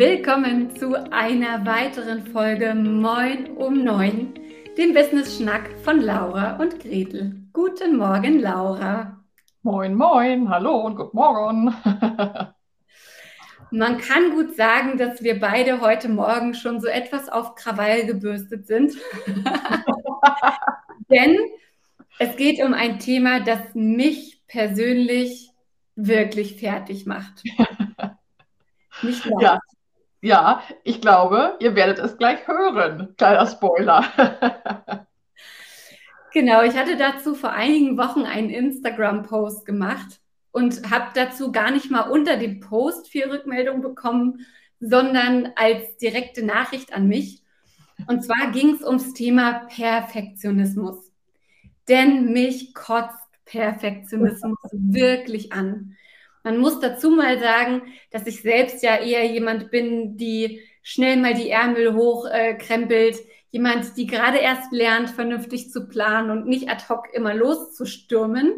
Willkommen zu einer weiteren Folge Moin um Neun, dem Business Schnack von Laura und Gretel. Guten Morgen, Laura. Moin, moin, hallo und guten Morgen. Man kann gut sagen, dass wir beide heute Morgen schon so etwas auf Krawall gebürstet sind. Denn es geht um ein Thema, das mich persönlich wirklich fertig macht. Nicht wahr? Ja, ja, ich glaube, ihr werdet es gleich hören. Kleiner Spoiler. genau, ich hatte dazu vor einigen Wochen einen Instagram-Post gemacht und habe dazu gar nicht mal unter dem Post viel Rückmeldung bekommen, sondern als direkte Nachricht an mich. Und zwar ging es ums Thema Perfektionismus. Denn mich kotzt Perfektionismus wirklich an. Man muss dazu mal sagen, dass ich selbst ja eher jemand bin, die schnell mal die Ärmel hochkrempelt, äh, jemand, die gerade erst lernt, vernünftig zu planen und nicht ad hoc immer loszustürmen.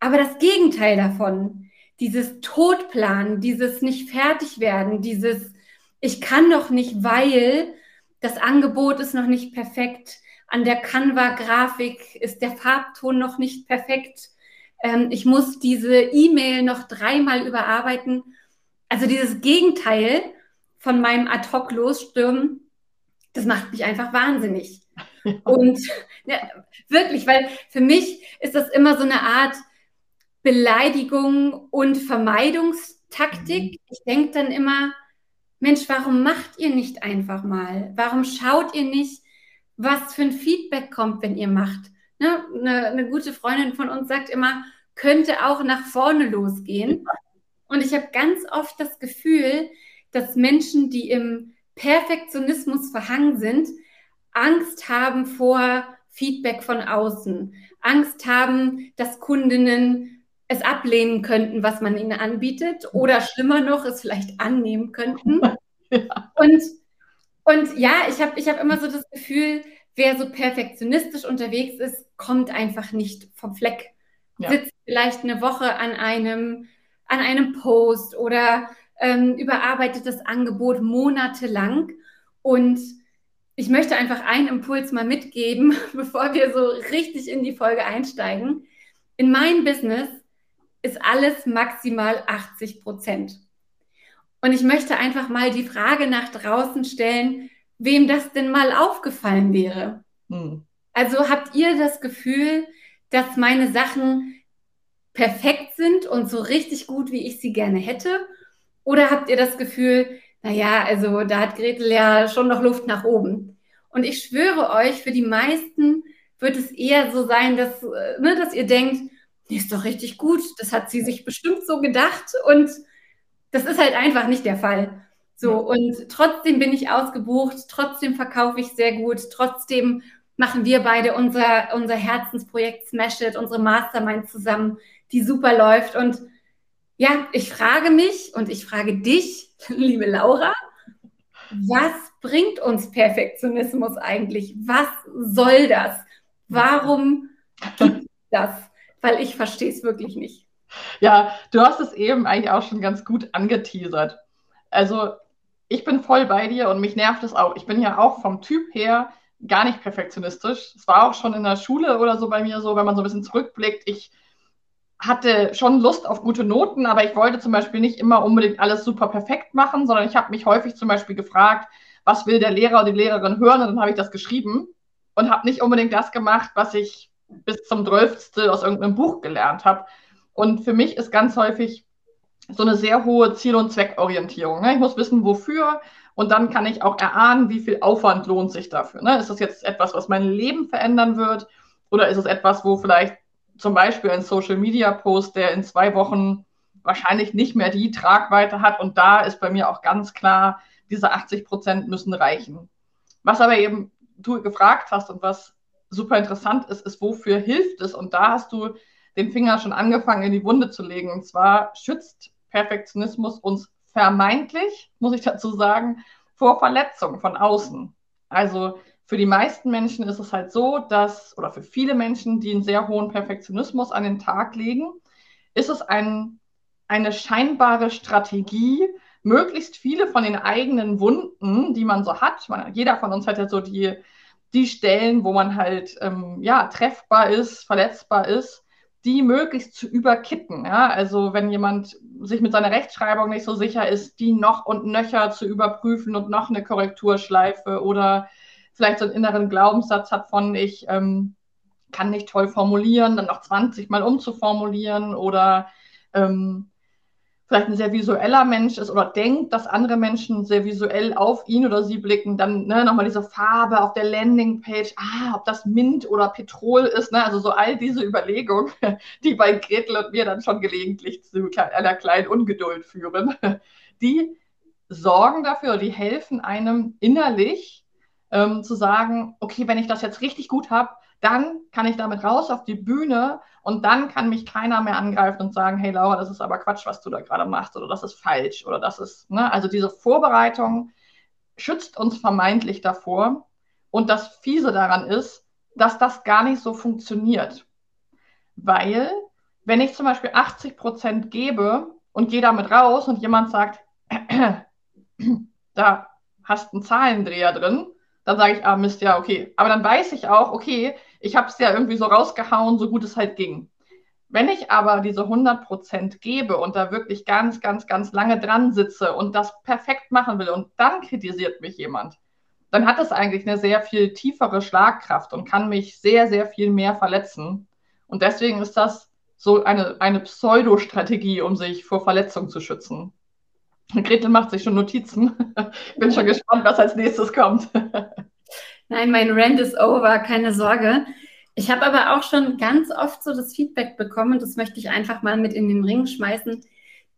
Aber das Gegenteil davon, dieses Todplanen, dieses nicht fertig werden, dieses ich kann noch nicht, weil das Angebot ist noch nicht perfekt, an der Canva-Grafik ist der Farbton noch nicht perfekt ähm, ich muss diese E-Mail noch dreimal überarbeiten. Also dieses Gegenteil von meinem Ad-Hoc losstürmen, das macht mich einfach wahnsinnig. Und ja, wirklich, weil für mich ist das immer so eine Art Beleidigung und Vermeidungstaktik. Mhm. Ich denke dann immer, Mensch, warum macht ihr nicht einfach mal? Warum schaut ihr nicht, was für ein Feedback kommt, wenn ihr macht? Ne? Eine, eine gute Freundin von uns sagt immer, könnte auch nach vorne losgehen. Und ich habe ganz oft das Gefühl, dass Menschen, die im Perfektionismus verhangen sind, Angst haben vor Feedback von außen, Angst haben, dass Kundinnen es ablehnen könnten, was man ihnen anbietet, oder schlimmer noch, es vielleicht annehmen könnten. Ja. Und, und ja, ich habe ich hab immer so das Gefühl, wer so perfektionistisch unterwegs ist, kommt einfach nicht vom Fleck. Ja. Sitzt vielleicht eine Woche an einem, an einem Post oder ähm, überarbeitet das Angebot monatelang. Und ich möchte einfach einen Impuls mal mitgeben, bevor wir so richtig in die Folge einsteigen. In meinem Business ist alles maximal 80 Prozent. Und ich möchte einfach mal die Frage nach draußen stellen, wem das denn mal aufgefallen wäre. Hm. Also habt ihr das Gefühl, dass meine Sachen perfekt sind und so richtig gut, wie ich sie gerne hätte? Oder habt ihr das Gefühl, naja, also da hat Gretel ja schon noch Luft nach oben? Und ich schwöre euch, für die meisten wird es eher so sein, dass, äh, ne, dass ihr denkt, nee, ist doch richtig gut, das hat sie sich bestimmt so gedacht und das ist halt einfach nicht der Fall. So, und trotzdem bin ich ausgebucht, trotzdem verkaufe ich sehr gut, trotzdem machen wir beide unser, unser Herzensprojekt Smash It, unsere Mastermind zusammen, die super läuft. Und ja, ich frage mich und ich frage dich, liebe Laura, was bringt uns Perfektionismus eigentlich? Was soll das? Warum gibt das? Weil ich verstehe es wirklich nicht. Ja, du hast es eben eigentlich auch schon ganz gut angeteasert. Also ich bin voll bei dir und mich nervt es auch. Ich bin ja auch vom Typ her gar nicht perfektionistisch. Es war auch schon in der Schule oder so bei mir so, wenn man so ein bisschen zurückblickt. Ich hatte schon Lust auf gute Noten, aber ich wollte zum Beispiel nicht immer unbedingt alles super perfekt machen, sondern ich habe mich häufig zum Beispiel gefragt, was will der Lehrer oder die Lehrerin hören? Und dann habe ich das geschrieben und habe nicht unbedingt das gemacht, was ich bis zum 12. aus irgendeinem Buch gelernt habe. Und für mich ist ganz häufig so eine sehr hohe Ziel- und Zweckorientierung. Ne? Ich muss wissen, wofür und dann kann ich auch erahnen, wie viel Aufwand lohnt sich dafür. Ne? Ist das jetzt etwas, was mein Leben verändern wird oder ist es etwas, wo vielleicht zum Beispiel ein Social-Media-Post, der in zwei Wochen wahrscheinlich nicht mehr die Tragweite hat und da ist bei mir auch ganz klar, diese 80 Prozent müssen reichen. Was aber eben du gefragt hast und was super interessant ist, ist, wofür hilft es? Und da hast du den Finger schon angefangen in die Wunde zu legen. Und zwar schützt Perfektionismus uns vermeintlich, muss ich dazu sagen, vor Verletzung von außen. Also für die meisten Menschen ist es halt so, dass, oder für viele Menschen, die einen sehr hohen Perfektionismus an den Tag legen, ist es ein, eine scheinbare Strategie, möglichst viele von den eigenen Wunden, die man so hat, man, jeder von uns hat ja so die, die Stellen, wo man halt ähm, ja, treffbar ist, verletzbar ist, die möglichst zu überkitten. Ja? Also wenn jemand sich mit seiner Rechtschreibung nicht so sicher ist, die noch und nöcher zu überprüfen und noch eine Korrekturschleife oder vielleicht so einen inneren Glaubenssatz hat von ich ähm, kann nicht toll formulieren, dann noch 20 Mal umzuformulieren oder ähm, vielleicht ein sehr visueller Mensch ist oder denkt, dass andere Menschen sehr visuell auf ihn oder sie blicken, dann ne, nochmal diese Farbe auf der Landingpage, ah, ob das Mint oder Petrol ist, ne? also so all diese Überlegungen, die bei Gretel und mir dann schon gelegentlich zu einer kleinen Ungeduld führen, die sorgen dafür, die helfen einem innerlich ähm, zu sagen, okay, wenn ich das jetzt richtig gut habe, dann kann ich damit raus auf die Bühne und dann kann mich keiner mehr angreifen und sagen, hey Laura, das ist aber Quatsch, was du da gerade machst oder das ist falsch oder das ist, ne? Also diese Vorbereitung schützt uns vermeintlich davor und das Fiese daran ist, dass das gar nicht so funktioniert. Weil, wenn ich zum Beispiel 80 Prozent gebe und gehe damit raus und jemand sagt, da hast einen Zahlendreher drin, dann sage ich, ah Mist, ja, okay. Aber dann weiß ich auch, okay, ich habe es ja irgendwie so rausgehauen, so gut es halt ging. Wenn ich aber diese 100% gebe und da wirklich ganz, ganz, ganz lange dran sitze und das perfekt machen will und dann kritisiert mich jemand, dann hat es eigentlich eine sehr viel tiefere Schlagkraft und kann mich sehr, sehr viel mehr verletzen. Und deswegen ist das so eine, eine Pseudo-Strategie, um sich vor Verletzung zu schützen. Gretel macht sich schon Notizen. Bin schon gespannt, was als nächstes kommt. Nein, mein Rant ist over, keine Sorge. Ich habe aber auch schon ganz oft so das Feedback bekommen, das möchte ich einfach mal mit in den Ring schmeißen,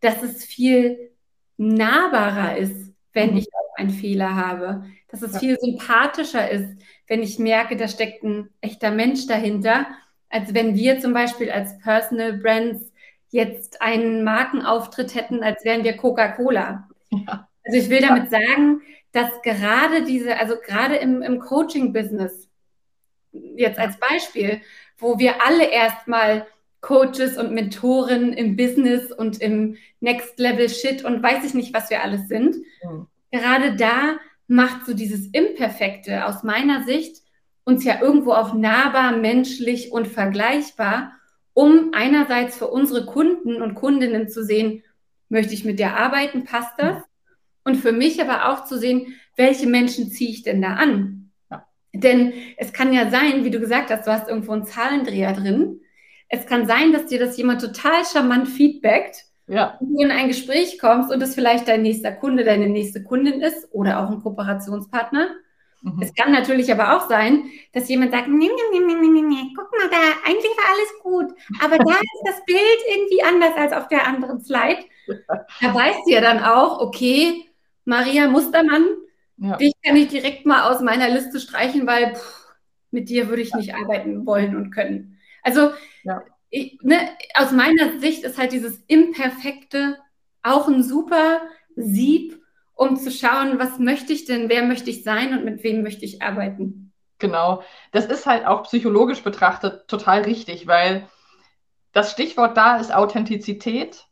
dass es viel nahbarer ist, wenn mhm. ich auch einen Fehler habe. Dass es viel sympathischer ist, wenn ich merke, da steckt ein echter Mensch dahinter, als wenn wir zum Beispiel als Personal Brands jetzt einen Markenauftritt hätten, als wären wir Coca-Cola. Ja. Also ich will damit sagen, dass gerade diese, also gerade im, im Coaching-Business, jetzt als Beispiel, wo wir alle erstmal Coaches und Mentoren im Business und im Next Level Shit und weiß ich nicht, was wir alles sind. Mhm. Gerade da macht so dieses Imperfekte aus meiner Sicht uns ja irgendwo auch nahbar, menschlich und vergleichbar um einerseits für unsere Kunden und Kundinnen zu sehen, möchte ich mit der arbeiten, passt das? Und für mich aber auch zu sehen, welche Menschen ziehe ich denn da an? Ja. Denn es kann ja sein, wie du gesagt hast, du hast irgendwo einen Zahlendreher drin. Es kann sein, dass dir das jemand total charmant feedbackt, ja. du in ein Gespräch kommst und es vielleicht dein nächster Kunde, deine nächste Kundin ist oder auch ein Kooperationspartner. Mhm. Es kann natürlich aber auch sein, dass jemand sagt, nee, nee, nee, nee, nee, guck mal, da eigentlich war alles gut, aber da ist das Bild irgendwie anders als auf der anderen Slide. Da weißt du ja dann auch, okay, Maria Mustermann, ja. dich kann ich direkt mal aus meiner Liste streichen, weil pff, mit dir würde ich nicht arbeiten wollen und können. Also ja. ich, ne, aus meiner Sicht ist halt dieses Imperfekte auch ein super Sieb, um zu schauen, was möchte ich denn, wer möchte ich sein und mit wem möchte ich arbeiten. Genau, das ist halt auch psychologisch betrachtet total richtig, weil das Stichwort da ist Authentizität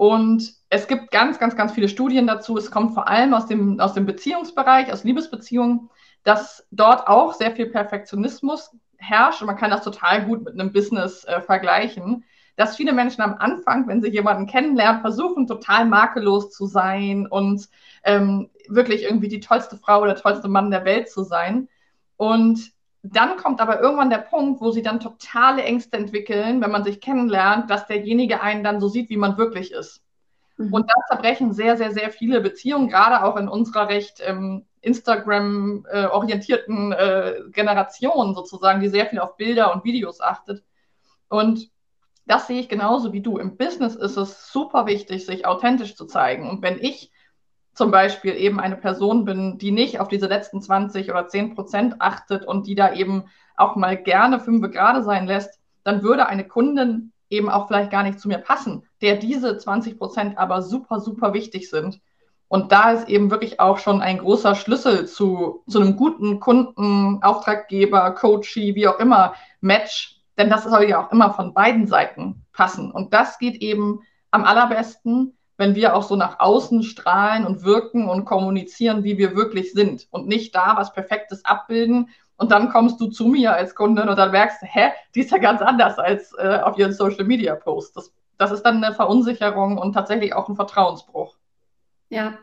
und es gibt ganz, ganz, ganz viele Studien dazu. Es kommt vor allem aus dem, aus dem Beziehungsbereich, aus Liebesbeziehungen, dass dort auch sehr viel Perfektionismus herrscht und man kann das total gut mit einem Business äh, vergleichen dass viele Menschen am Anfang, wenn sie jemanden kennenlernen, versuchen, total makellos zu sein und ähm, wirklich irgendwie die tollste Frau oder tollste Mann der Welt zu sein. Und dann kommt aber irgendwann der Punkt, wo sie dann totale Ängste entwickeln, wenn man sich kennenlernt, dass derjenige einen dann so sieht, wie man wirklich ist. Mhm. Und da zerbrechen sehr, sehr, sehr viele Beziehungen, gerade auch in unserer recht ähm, Instagram-orientierten äh, äh, Generation sozusagen, die sehr viel auf Bilder und Videos achtet. Und das sehe ich genauso wie du. Im Business ist es super wichtig, sich authentisch zu zeigen. Und wenn ich zum Beispiel eben eine Person bin, die nicht auf diese letzten 20 oder 10 Prozent achtet und die da eben auch mal gerne fünf gerade sein lässt, dann würde eine Kundin eben auch vielleicht gar nicht zu mir passen, der diese 20 Prozent aber super, super wichtig sind. Und da ist eben wirklich auch schon ein großer Schlüssel zu, zu einem guten Kunden, Auftraggeber, Coachie, wie auch immer, Match, denn das soll ja auch immer von beiden Seiten passen. Und das geht eben am allerbesten, wenn wir auch so nach außen strahlen und wirken und kommunizieren, wie wir wirklich sind und nicht da was Perfektes abbilden. Und dann kommst du zu mir als Kundin und dann merkst du, hä, die ist ja ganz anders als äh, auf ihren Social Media Post. Das, das ist dann eine Verunsicherung und tatsächlich auch ein Vertrauensbruch. Ja,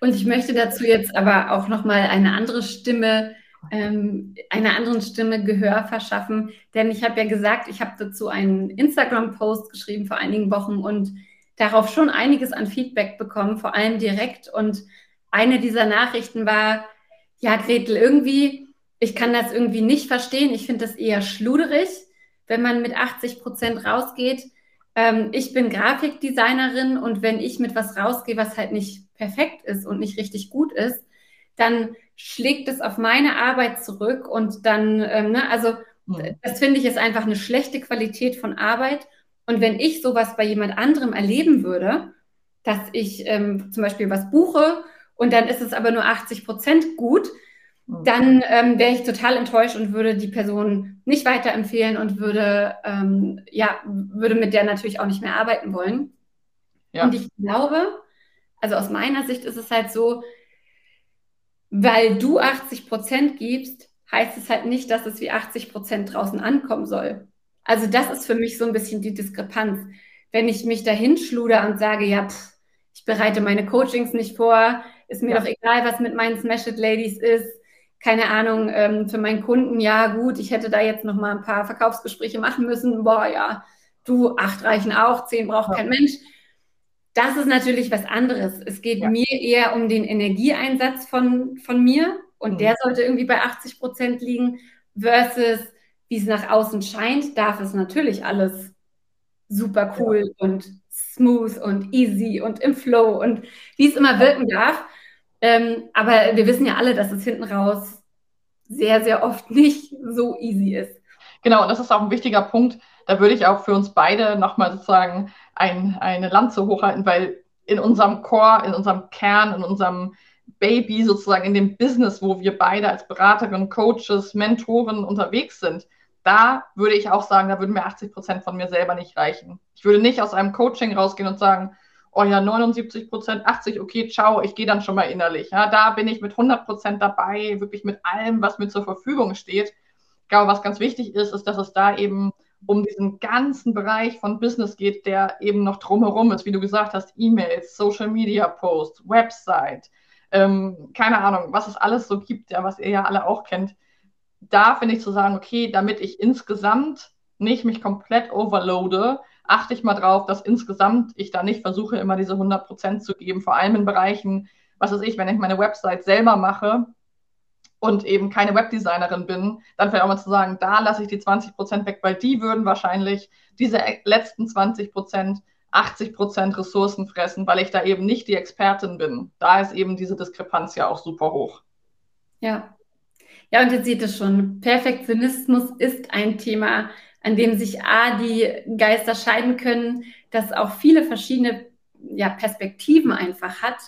und ich möchte dazu jetzt aber auch nochmal eine andere Stimme, ähm, einer anderen Stimme Gehör verschaffen. Denn ich habe ja gesagt, ich habe dazu einen Instagram-Post geschrieben vor einigen Wochen und darauf schon einiges an Feedback bekommen, vor allem direkt. Und eine dieser Nachrichten war, ja, Gretel, irgendwie, ich kann das irgendwie nicht verstehen. Ich finde das eher schluderig, wenn man mit 80 Prozent rausgeht. Ähm, ich bin Grafikdesignerin und wenn ich mit was rausgehe, was halt nicht perfekt ist und nicht richtig gut ist, dann schlägt es auf meine Arbeit zurück und dann, ähm, ne, also hm. das finde ich ist einfach eine schlechte Qualität von Arbeit und wenn ich sowas bei jemand anderem erleben würde, dass ich ähm, zum Beispiel was buche und dann ist es aber nur 80 Prozent gut, mhm. dann ähm, wäre ich total enttäuscht und würde die Person nicht weiterempfehlen und würde, ähm, ja, würde mit der natürlich auch nicht mehr arbeiten wollen. Ja. Und ich glaube, also aus meiner Sicht ist es halt so, weil du 80 Prozent gibst, heißt es halt nicht, dass es wie 80 Prozent draußen ankommen soll. Also das ist für mich so ein bisschen die Diskrepanz. Wenn ich mich dahin schluder und sage, ja, pff, ich bereite meine Coachings nicht vor, ist mir ja. doch egal, was mit meinen Smash It Ladies ist. Keine Ahnung, ähm, für meinen Kunden, ja gut, ich hätte da jetzt noch mal ein paar Verkaufsgespräche machen müssen. Boah, ja, du, acht reichen auch, zehn braucht ja. kein Mensch. Das ist natürlich was anderes. Es geht ja. mir eher um den Energieeinsatz von, von mir und mhm. der sollte irgendwie bei 80 Prozent liegen versus wie es nach außen scheint, darf es natürlich alles super cool ja. und smooth und easy und im Flow und wie es immer wirken darf. Ähm, aber wir wissen ja alle, dass es hinten raus sehr, sehr oft nicht so easy ist. Genau, und das ist auch ein wichtiger Punkt. Da würde ich auch für uns beide nochmal sozusagen ein, eine Lanze hochhalten, weil in unserem Core, in unserem Kern, in unserem Baby sozusagen, in dem Business, wo wir beide als Beraterinnen, Coaches, Mentoren unterwegs sind, da würde ich auch sagen, da würden mir 80 Prozent von mir selber nicht reichen. Ich würde nicht aus einem Coaching rausgehen und sagen, oh ja, 79 Prozent, 80, okay, ciao, ich gehe dann schon mal innerlich. Ja, da bin ich mit 100 Prozent dabei, wirklich mit allem, was mir zur Verfügung steht. Ich glaube, was ganz wichtig ist, ist, dass es da eben um diesen ganzen Bereich von Business geht, der eben noch drumherum ist, wie du gesagt hast, E-Mails, Social Media Posts, Website, ähm, keine Ahnung, was es alles so gibt, ja, was ihr ja alle auch kennt da finde ich zu sagen, okay, damit ich insgesamt nicht mich komplett overloade, achte ich mal drauf, dass insgesamt ich da nicht versuche, immer diese 100 Prozent zu geben, vor allem in Bereichen, was weiß ich, wenn ich meine Website selber mache und eben keine Webdesignerin bin, dann vielleicht auch mal zu sagen, da lasse ich die 20 Prozent weg, weil die würden wahrscheinlich diese letzten 20 Prozent 80 Prozent Ressourcen fressen, weil ich da eben nicht die Expertin bin. Da ist eben diese Diskrepanz ja auch super hoch. Ja, ja, und jetzt seht ihr schon, Perfektionismus ist ein Thema, an dem sich A, die Geister scheiden können, das auch viele verschiedene ja, Perspektiven einfach hat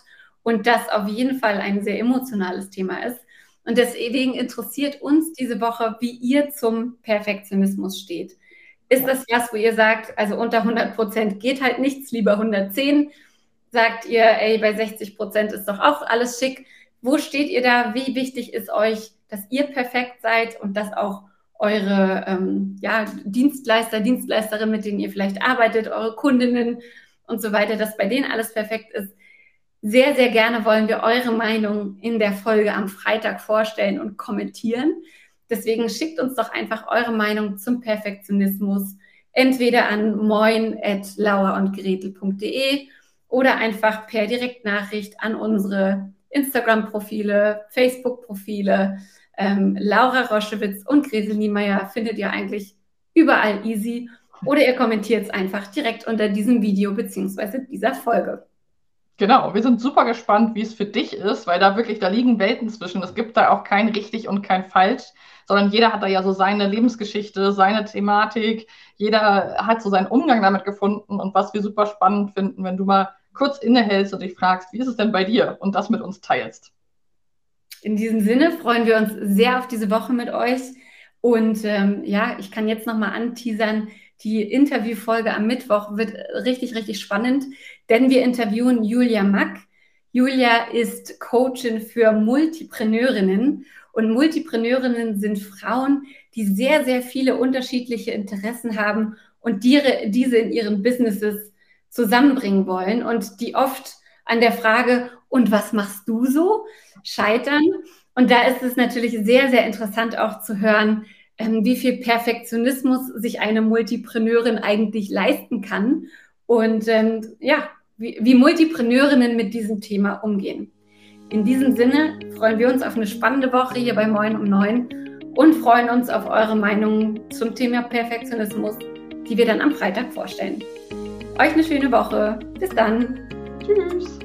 und das auf jeden Fall ein sehr emotionales Thema ist. Und deswegen interessiert uns diese Woche, wie ihr zum Perfektionismus steht. Ist das was, wo ihr sagt, also unter 100 Prozent geht halt nichts, lieber 110? Sagt ihr, ey, bei 60 Prozent ist doch auch alles schick? Wo steht ihr da? Wie wichtig ist euch dass ihr perfekt seid und dass auch eure ähm, ja, Dienstleister, Dienstleisterinnen, mit denen ihr vielleicht arbeitet, eure Kundinnen und so weiter, dass bei denen alles perfekt ist. Sehr, sehr gerne wollen wir eure Meinung in der Folge am Freitag vorstellen und kommentieren. Deswegen schickt uns doch einfach eure Meinung zum Perfektionismus entweder an moin.lauerundgretel.de oder einfach per Direktnachricht an unsere Instagram-Profile, Facebook-Profile ähm, Laura Roschewitz und Gresel Niemeyer findet ihr eigentlich überall easy. Oder ihr kommentiert es einfach direkt unter diesem Video bzw. dieser Folge. Genau, wir sind super gespannt, wie es für dich ist, weil da wirklich, da liegen Welten zwischen. Es gibt da auch kein richtig und kein falsch, sondern jeder hat da ja so seine Lebensgeschichte, seine Thematik. Jeder hat so seinen Umgang damit gefunden und was wir super spannend finden, wenn du mal kurz innehältst und dich fragst, wie ist es denn bei dir und das mit uns teilst. In diesem Sinne freuen wir uns sehr auf diese Woche mit euch. Und ähm, ja, ich kann jetzt nochmal anteasern, Die Interviewfolge am Mittwoch wird richtig, richtig spannend, denn wir interviewen Julia Mack. Julia ist Coachin für Multipreneurinnen und Multipreneurinnen sind Frauen, die sehr, sehr viele unterschiedliche Interessen haben und die, diese in ihren Businesses zusammenbringen wollen und die oft an der Frage, und was machst du so, scheitern. Und da ist es natürlich sehr, sehr interessant auch zu hören, ähm, wie viel Perfektionismus sich eine Multipreneurin eigentlich leisten kann und ähm, ja, wie, wie Multipreneurinnen mit diesem Thema umgehen. In diesem Sinne freuen wir uns auf eine spannende Woche hier bei Moin um Neun und freuen uns auf eure Meinungen zum Thema Perfektionismus, die wir dann am Freitag vorstellen. Euch eine schöne Woche. Bis dann. Tschüss.